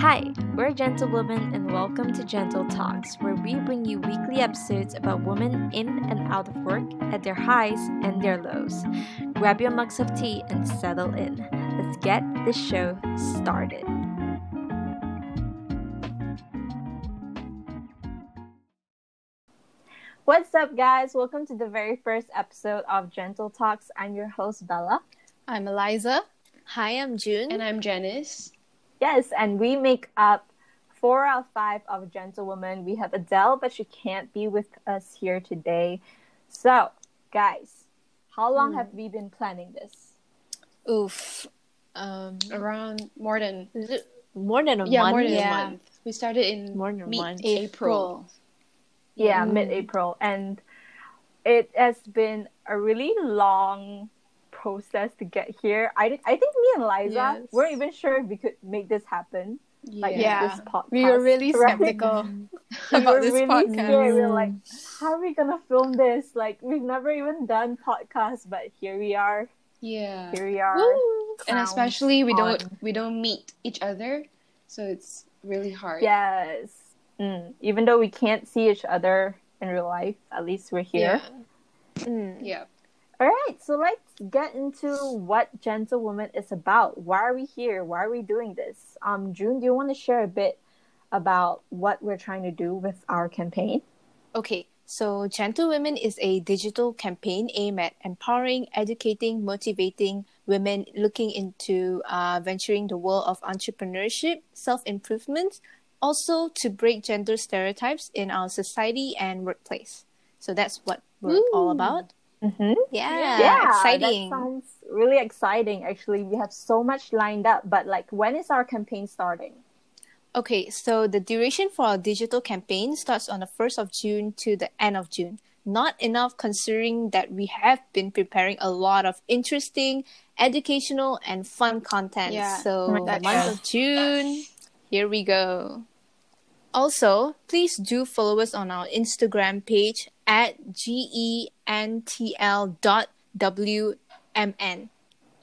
Hi, we're Gentlewomen and welcome to Gentle Talks, where we bring you weekly episodes about women in and out of work at their highs and their lows. Grab your mugs of tea and settle in. Let's get this show started. What's up, guys? Welcome to the very first episode of Gentle Talks. I'm your host, Bella. I'm Eliza. Hi, I'm Jun. And I'm Janice. Yes, and we make up four out of five of Gentlewomen. We have Adele, but she can't be with us here today. So, guys, how long mm. have we been planning this? Oof. Um, Around more than more than a yeah, month. more than yeah. a month. We started in more than a month. April. April. Yeah, mm. mid-April, and it has been a really long process to get here. I, I think me and Liza yes. weren't even sure if we could make this happen. Yeah. Like this podcast. We were really skeptical we about this really podcast. Scared. We were like, how are we gonna film this? Like we've never even done podcasts, but here we are. Yeah. Here we are. And especially we on. don't we don't meet each other, so it's really hard. Yes. Mm. Even though we can't see each other in real life, at least we're here. Yeah. Mm. yeah. All right, so let's get into what Gentlewoman is about. Why are we here? Why are we doing this? Um, Jun, do you want to share a bit about what we're trying to do with our campaign? Okay, so Gentlewomen is a digital campaign aimed at empowering, educating, motivating women looking into uh, venturing the world of entrepreneurship, self improvement, also to break gender stereotypes in our society and workplace. So that's what we're Ooh. all about. Mm-hmm. Yeah, yeah, exciting. That sounds really exciting. Actually, we have so much lined up. But like, when is our campaign starting? Okay, so the duration for our digital campaign starts on the first of June to the end of June. Not enough considering that we have been preparing a lot of interesting, educational, and fun content. Yeah. So the month of June, here we go. Also, please do follow us on our Instagram page at gentl.wmn.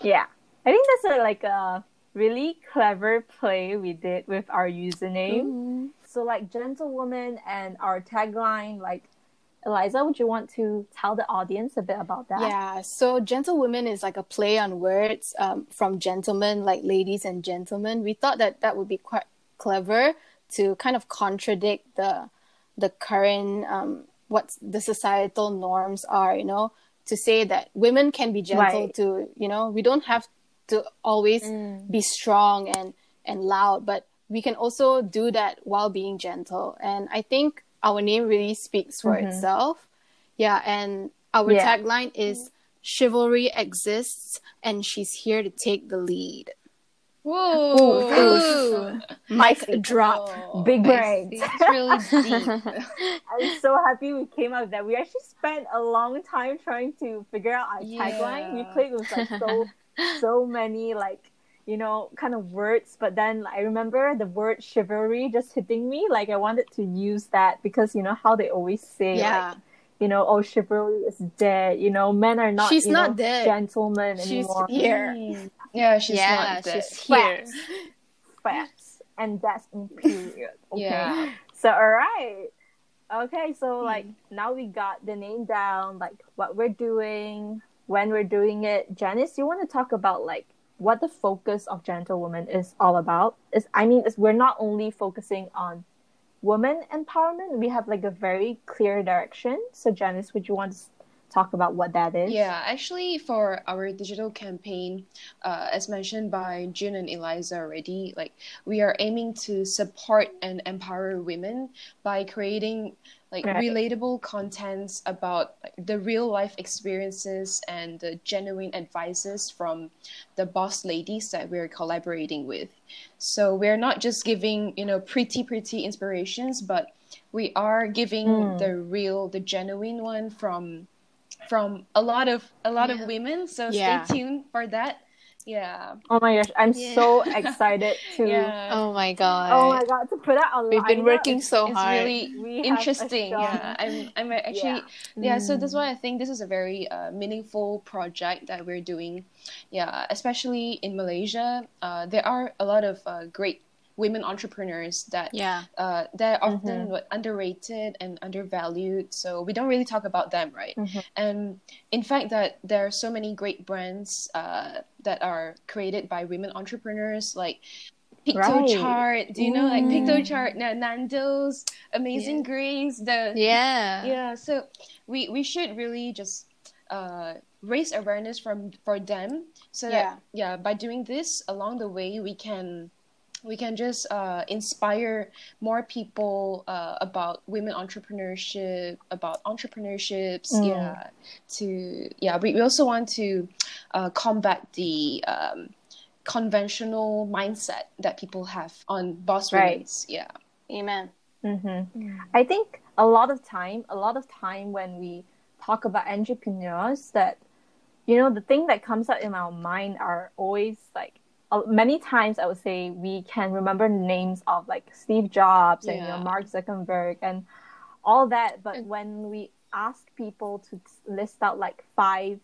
Yeah, I think that's a, like a really clever play we did with our username. Mm-hmm. So, like, gentlewoman and our tagline, like, Eliza, would you want to tell the audience a bit about that? Yeah, so gentlewoman is like a play on words um, from gentlemen, like ladies and gentlemen. We thought that that would be quite clever to kind of contradict the the current um, what the societal norms are you know to say that women can be gentle right. to you know we don't have to always mm. be strong and and loud but we can also do that while being gentle and i think our name really speaks for mm-hmm. itself yeah and our yeah. tagline is chivalry exists and she's here to take the lead Whoa! Mic drop. Oh, Big brain. It's really deep. I'm so happy we came up with that. We actually spent a long time trying to figure out our yeah. tagline. We played with like so so many like you know kind of words, but then I remember the word chivalry just hitting me. Like I wanted to use that because you know how they always say yeah. Like, you know, oh, chivalry is dead. You know, men are not. She's not know, dead. Gentlemen She's anymore. here. Mm. Yeah, she's yeah, not dead. She's here. Facts. Facts. And that's in period. Okay. Yeah. So all right. Okay, so hmm. like now we got the name down, like what we're doing, when we're doing it. Janice, you want to talk about like what the focus of Gentlewoman is all about? Is I mean, is we're not only focusing on woman empowerment, we have like a very clear direction. So Janice, would you want to talk about what that is? Yeah, actually, for our digital campaign, uh, as mentioned by Jun and Eliza already, like we are aiming to support and empower women by creating like right. relatable contents about like, the real life experiences and the genuine advices from the boss ladies that we're collaborating with. So we're not just giving you know pretty pretty inspirations, but we are giving mm. the real, the genuine one from from a lot of a lot yeah. of women. So yeah. stay tuned for that. Yeah. Oh my gosh, I'm yeah. so excited to. Yeah. Oh my god. Oh my god, to put that online. We've been working so it's hard. It's really interesting. Yeah, I'm. I'm actually. Yeah. yeah. So that's why I think this is a very uh, meaningful project that we're doing. Yeah, especially in Malaysia, uh, there are a lot of uh, great women entrepreneurs that Yeah. uh, they're often Mm-hmm. underrated and undervalued. So we don't really talk about them, right? Mm-hmm. And in fact, that there are so many great brands uh, that are created by women entrepreneurs, like Right. Piktochart. Do you know like Mm. Piktochart, Nando's, Amazin' Yeah. Graze, the Yeah. yeah so we we should really just uh raise awareness from for them so that yeah by doing this along the way we can we can just uh, inspire more people uh, about women entrepreneurship about entrepreneurships Mm. yeah to yeah we, we also want to uh, combat the um, conventional mindset that people have on boss Right. women's yeah Amen. Mm-hmm. I think a lot of time, a lot of time when we talk about entrepreneurs, that you know the thing that comes up in our mind are always like many times I would say we can remember names of like Steve Jobs and you know Mark Zuckerberg and all that, but And- when we ask people to list out like five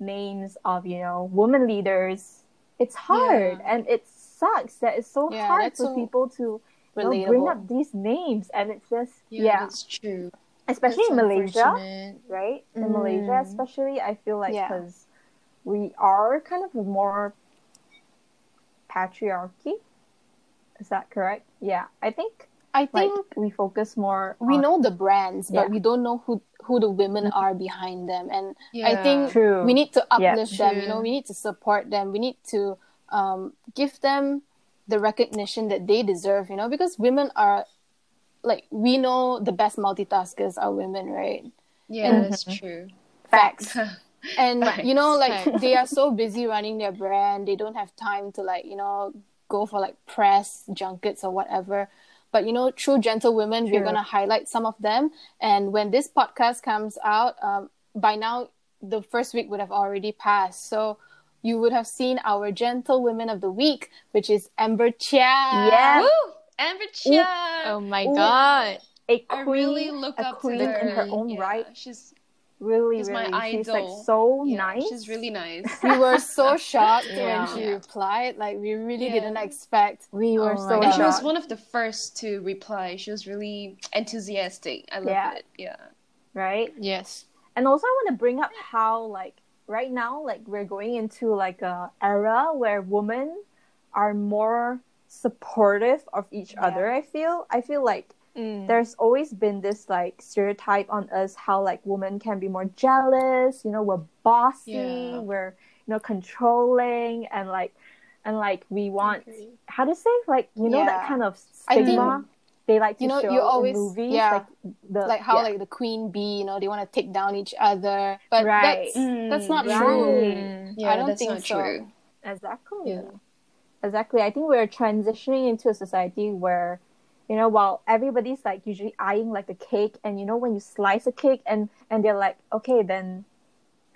names of you know women leaders, it's hard Yeah. and it sucks that it's so Yeah, hard for so people to you know, bring up these names and it's just yeah, yeah, that's true especially That's in Malaysia right in Malaysia Mm. especially I feel like Yeah. because we are kind of more patriarchy is that correct yeah I think I like think we focus more we on- know the brands, Yeah. but we don't know who who the women are behind them. And I think True. we need to Yeah. uplift them. You know, we need to support them. We need to um, give them the recognition that they deserve. You know, because women are like we know the best multitaskers are women, right? yeah And- that's true Facts. and Facts. you know like Facts. they are so busy running their brand they don't have time to like you know go for like press junkets or whatever but you know true gentle women we're going to highlight some of them and when this podcast comes out um, by now the first week would have already passed so you would have seen our gentle women of the week which is amber chia Yeah. Woo! Amber Chia. Oh my Ooh. god. a queen I really look a up queen to her. in her own Yeah, right She's really she's my really she's like so yeah, nice She's really nice. we were so shocked Yeah. when she Yeah. replied like we really Yeah. didn't expect we oh were Oh my so and she was one of the first to reply. She was really enthusiastic. I love Yeah. it. Yeah. right Yes. and also i want to bring up how like right now like we're going into like a era where women are more supportive of each Yeah. other i feel i feel like Mm. there's always been this like stereotype on us how like women can be more jealous you know we're bossy Yeah. we're you know controlling and like and like we want how to say like you know that kind of stigma they like to you know, show you always- in movies yeah. like the like how yeah. like the queen bee, you know, they want to take down each other. But Right. that's that's not Right. true. Mm. Yeah, I don't think so. true. Exactly. Yeah. Exactly. I think we're transitioning into a society where, you know, while everybody's like usually eyeing like the cake, and you know, when you slice a cake, and and they're like, okay, then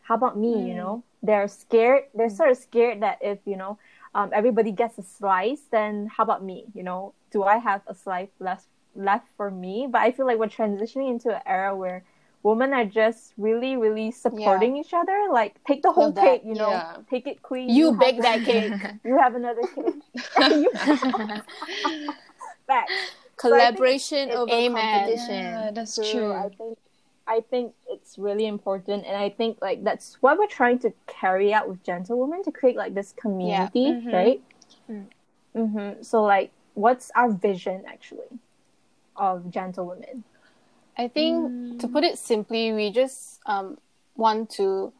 how about me? You Mm. know, they're scared. They're sort of scared that if you know, um, everybody gets a slice, then how about me? You know, do I have a slice left left for me? But I feel like we're transitioning into an era where women are just really, really supporting each other. Like, take the whole cake. You know, Yeah. take it, queen. You have bake that cake. You have another cake. You- Facts. Collaboration it- over Amen. competition. Yeah, that's True. true. I think I think it's really important, and I think like that's what we're trying to carry out with Gentlewoman to create like this community, Mhm. right? Mm. Mm-hmm. So like, what's our vision actually of Gentlewomen? I think to put it simply, we just um, want to.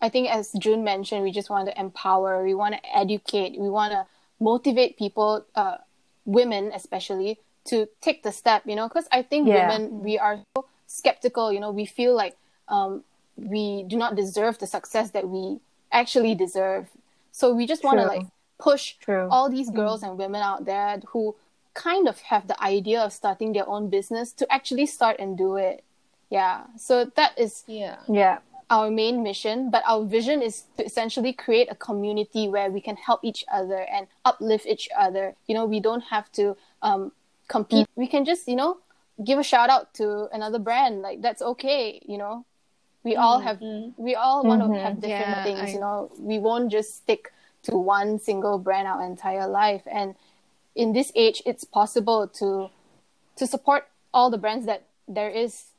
I think, as Jun mentioned, we just want to empower. We want to educate. We want to motivate people, uh, women especially, to take the step. You know, because I think Yeah. women we are so skeptical. You know, we feel like um, we do not deserve the success that we actually deserve. So we just want to like push True. all these girls and women out there who kind of have the idea of starting their own business to actually start and do it. Yeah. So that is Yeah. yeah. our main mission, but our vision is to essentially create a community where we can help each other and uplift each other. You know, we don't have to um, compete. Mm. We can just, you know, give a shout out to another brand. Like that's okay. You know, we mm. all have, mm. we all want to mm-hmm. have different Yeah, things. I- You know, we won't just stick to one single brand our entire life. And in this age it's possible to to support all the brands that there is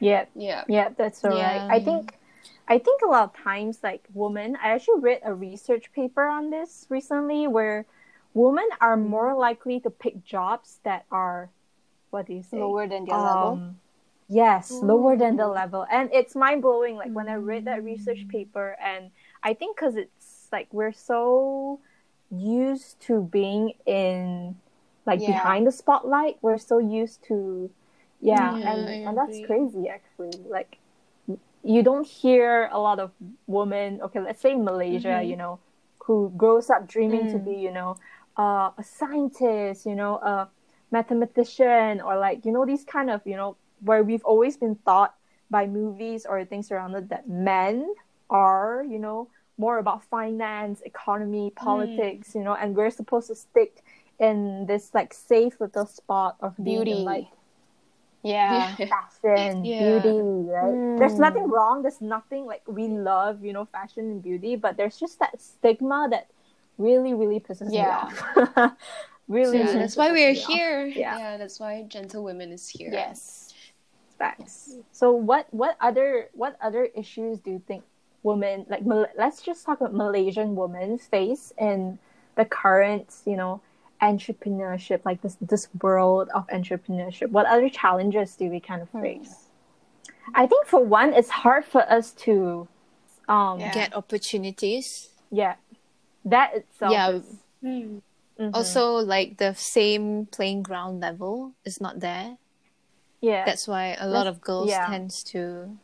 Yeah, Yeah. yeah, that's all right. Yeah. I think, I think a lot of times, like women, I actually read a research paper on this recently, where women are more likely to pick jobs that are, what do you say, lower than their um, level. Um, Yes, lower than the level, and it's mind blowing. Like when I read that mm. research paper, and I think because it's like we're so used to being in, like Yeah. behind the spotlight. We're so used to, yeah, Yeah, and and that's crazy actually. Like you don't hear a lot of women. Okay, let's say in Malaysia, mm-hmm. you know, who grows up dreaming to mm. be, you know, uh, a scientist, you know, a mathematician, or like you know these kind of you know where we've always been taught by movies or things around it that men are, you know, more about finance, economy, politics, you know, and we're supposed to stick in this like safe little spot of being in, Beauty. like Yeah. fashion, Yeah. beauty, right? There's nothing wrong. There's nothing like we love, you know, fashion and beauty, but there's just that stigma that really, really pisses Yeah. me off. really, Yeah, really that's why we're here. Yeah. Yeah. that's why Gentle Women is here. Yes. Facts. So what what other what other issues do you think women like Mal- let's just talk about Malaysian women face in the current you know entrepreneurship like this this world of entrepreneurship. What other challenges do we kind of face? I think for one, it's hard for us to um Yeah. Get opportunities. yeah that itself Yeah. is, Hmm. mhm. Also, like the same playing ground level is not there. yeah That's why a lot That's- of girls yeah. tends to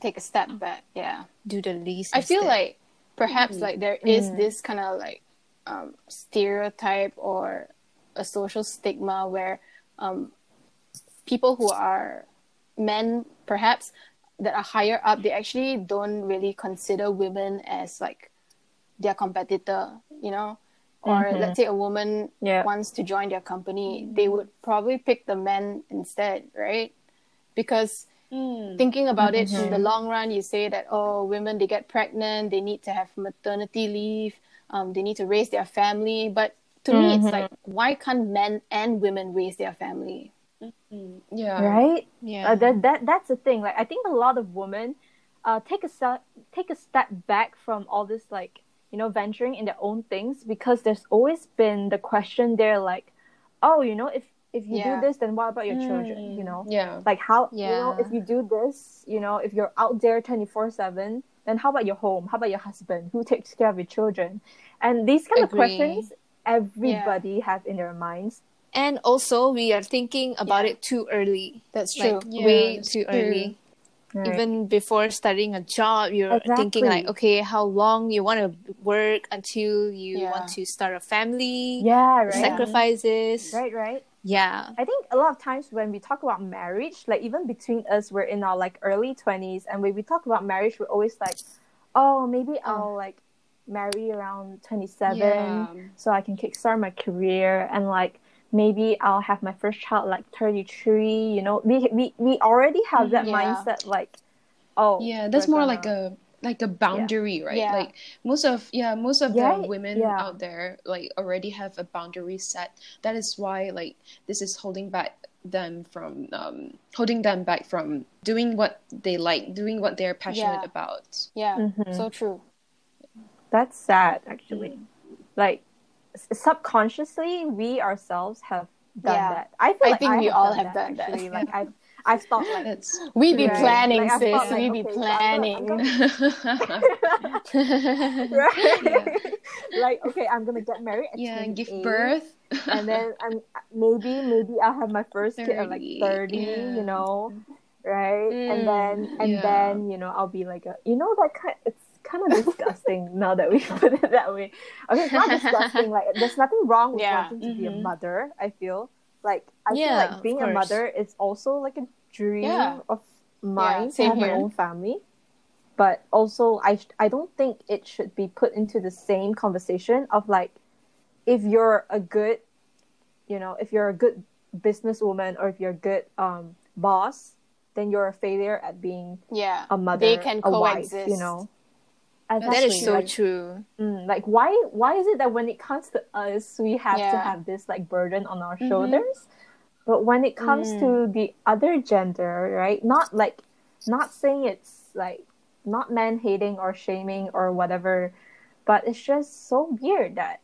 Take a step back. Yeah. do the least. I feel instead. like perhaps like there is Mm. this kind of like um, stereotype or a social stigma where um, people who are men perhaps that are higher up they actually don't really consider women as like their competitor you know or Mhm. let's say a woman Yeah. wants to join their company they would probably pick the men instead right because Hmm. thinking about it Mm-hmm. in the long run you say that oh women they get pregnant they need to have maternity leave um, they need to raise their family but to me it's like why can't men and women raise their family Hmm. Yeah. right yeah, uh, that, that that's the thing like i think a lot of women uh take a step take a step back from all this like you know venturing in their own things because there's always been the question there like oh you know if if you Yeah. do this then what about your children mm. you know Yeah. like how you know Yeah. if you do this you know if you're out there 24 7 then how about your home how about your husband who takes care of your children and these kind of questions everybody have in their minds and also we are thinking about Yeah. it too early. that's true Like Yeah, way that's too true. early. Right? Even before starting a job, you're thinking like, okay, how long you want to work until you Yeah. want to start a family, yeah right sacrifices. right right Yeah. I think a lot of times when we talk about marriage, like even between us, we're in our like early twenties, and when we talk about marriage, we're always like, "Oh, maybe uh. I'll like marry around twenty seven, Yeah. so I can kickstart my career, and like maybe I'll have my first child like thirty three. You know, we we we already have that Yeah. mindset, like, oh, Yeah, that's more gonna- like a like a boundary, right? Yeah. Like most of yeah, most of Right, the women yeah. out there like already have a boundary set. That is why like this is holding back them from um holding them back from doing what they like, doing what they're passionate Yeah. about. yeah Mhm. so true That's sad, actually. Like s- subconsciously, we ourselves have done Yeah. that. I feel I like think I we have all done have that, done that. Like I've I've thought like That's we be Right. planning Like, sis thought, like, we be okay, so planning gonna- yeah, right? like okay, I'm gonna get married. At and give birth. and then I'm maybe maybe I'll have my first kid at like 30, yeah. You know, right? and then and mm, yeah. then you know I'll be like a you know that kind. It's kind of disgusting now that we put it that way. Okay, it's not disgusting. Like there's nothing wrong with Yeah. wanting to be a Mhm. mother. I feel like I feel like being a mother is also like a dream Yeah. of mine to same have my own family. But also, I sh- I don't think it should be put into the same conversation of like, if you're a good, you know, if you're a good businesswoman or if you're a good um boss, then you're a failure at being yeah a mother, they can a wife, coexist you know. That is so like, true. mm, like why why is it that when it comes to us we have to have this like burden on our Mhm. shoulders but when it comes Mm. to the other gender right not like not saying it's like not man hating or shaming or whatever but it's just so weird that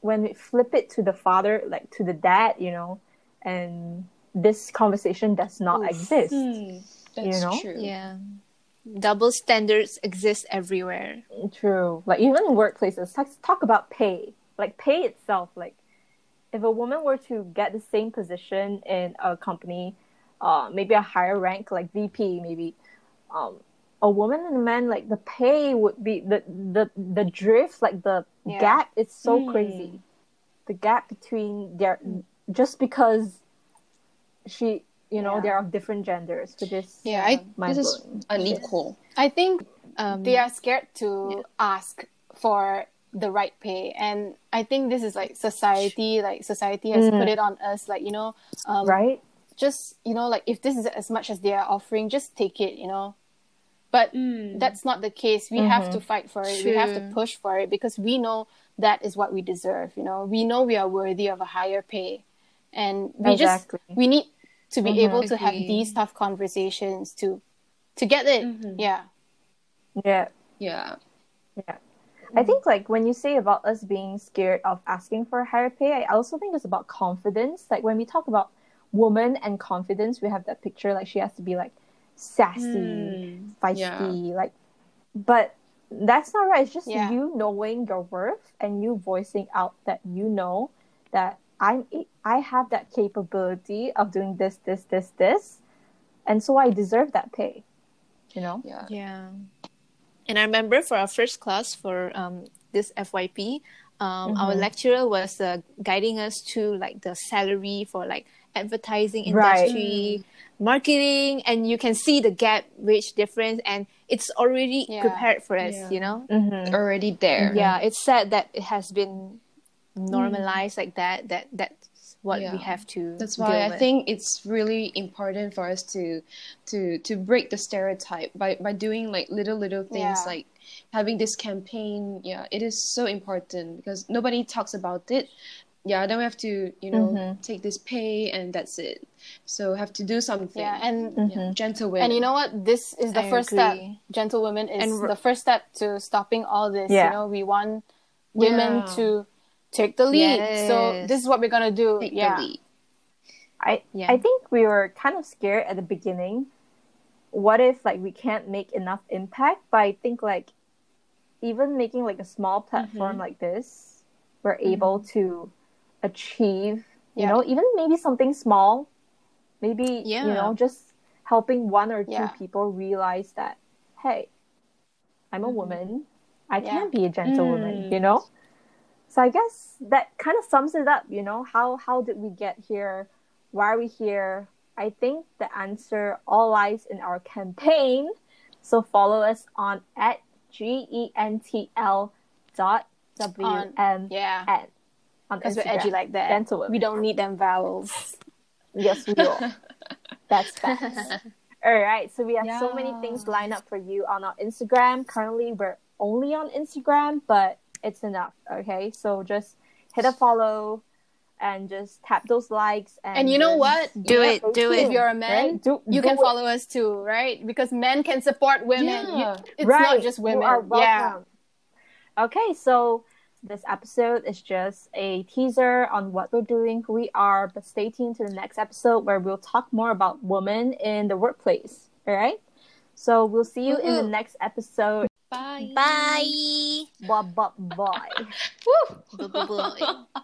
when we flip it to the father like to the dad you know and this conversation does not Oof. exist Hmm, that's know? true. Yeah. Double standards exist everywhere. True. Like even workplaces, talk about pay. Like pay itself. Like if a woman were to get the same position in a company, uh, maybe a higher rank, like VP, maybe, um, a woman and a man, like the pay would be the the the drift, like the Yeah. gap is so Mm. crazy. The gap between their just because she, you know, Yeah. they're of different genders, which is Yeah, I- This is unequal. I think Um, they are scared to ask for the right pay and i think this is like society like society has Mm. put it on us like you know um, right. just you know like if this is as much as they are offering just take it you know but Mm. that's not the case we have Mhm. to fight for it we have to push for it because we know that is what we deserve you know we know we are worthy of a higher pay and we Exactly. just we need to be Mhm. able to have these tough conversations to to get it Mhm. yeah Yeah. yeah. I think like when you say about us being scared of asking for a higher pay, I also think it's about confidence. Like when we talk about woman and confidence, we have that picture like she has to be like sassy, Mm. feisty, like but that's not right. It's just Yeah. you knowing your worth and you voicing out that you know that I'm I have that capability of doing this, this, this, this, and so I deserve that pay. You know? Yeah. Yeah. And I remember for our first class for um, this FYP, um, our Mhm. lecturer was uh, guiding us to like the salary for like advertising Right. industry, marketing, and you can see the gap wage difference, and it's already Yeah. prepared for us. Yeah. You know. Mm-hmm. Already there. Yeah, it's sad that it has been normalized like that. That that's what Yeah. we have to. That's deal why I with. think it's really important for us to to to break the stereotype by by doing like little little things Yeah. like having this campaign. Yeah, it is so important because nobody talks about it. Yeah, then we have to you know Mhm. take this pay and that's it. So have to do something. yeah and Yeah, gentle women. And you know what? This is the I first agree. step. Gentlewomen is And r- the first step to stopping all this. Yeah. You know, we want women Yeah. to take the lead. So this is what we're gonna do. take yeah. the lead. I Yeah. I think we were kind of scared at the beginning. What if like we can't make enough impact? But I think like even making like a small platform Mm-hmm. like this, we're able to achieve. You know, even maybe something small, maybe Yeah. you know, just helping one or two Yeah. people realize that hey, I'm a Mhm. woman. I Yeah. can be a gentlewoman. Mm. You know. So I guess that kind of sums it up. You know, how how did we get here? why are we here? I think the answer all lies in our campaign. So follow us on at G E N T L dot W M Yeah. N on Because we're edgy like that. Gentlewomen. We don't need them vowels. Yes, we will. That's facts. All right, so we have so many things lined up for you on our Instagram. Currently, we're only on Instagram, but it's enough. Okay, so just hit a follow and just tap those likes. And, And you know what? Do Yeah, it, do it. If you're a man, right? Do- You do can it. follow us too, right? Because men can support women. You- it's right. not just women. You are yeah. Okay, so this episode is just a teaser on what we're doing, who we are, but stay tuned to the next episode where we'll talk more about women in the workplace. All right? So we'll see you in the mm-hmm. next episode. Bye. Bye. Bye bye bye. Woo! Bye bye.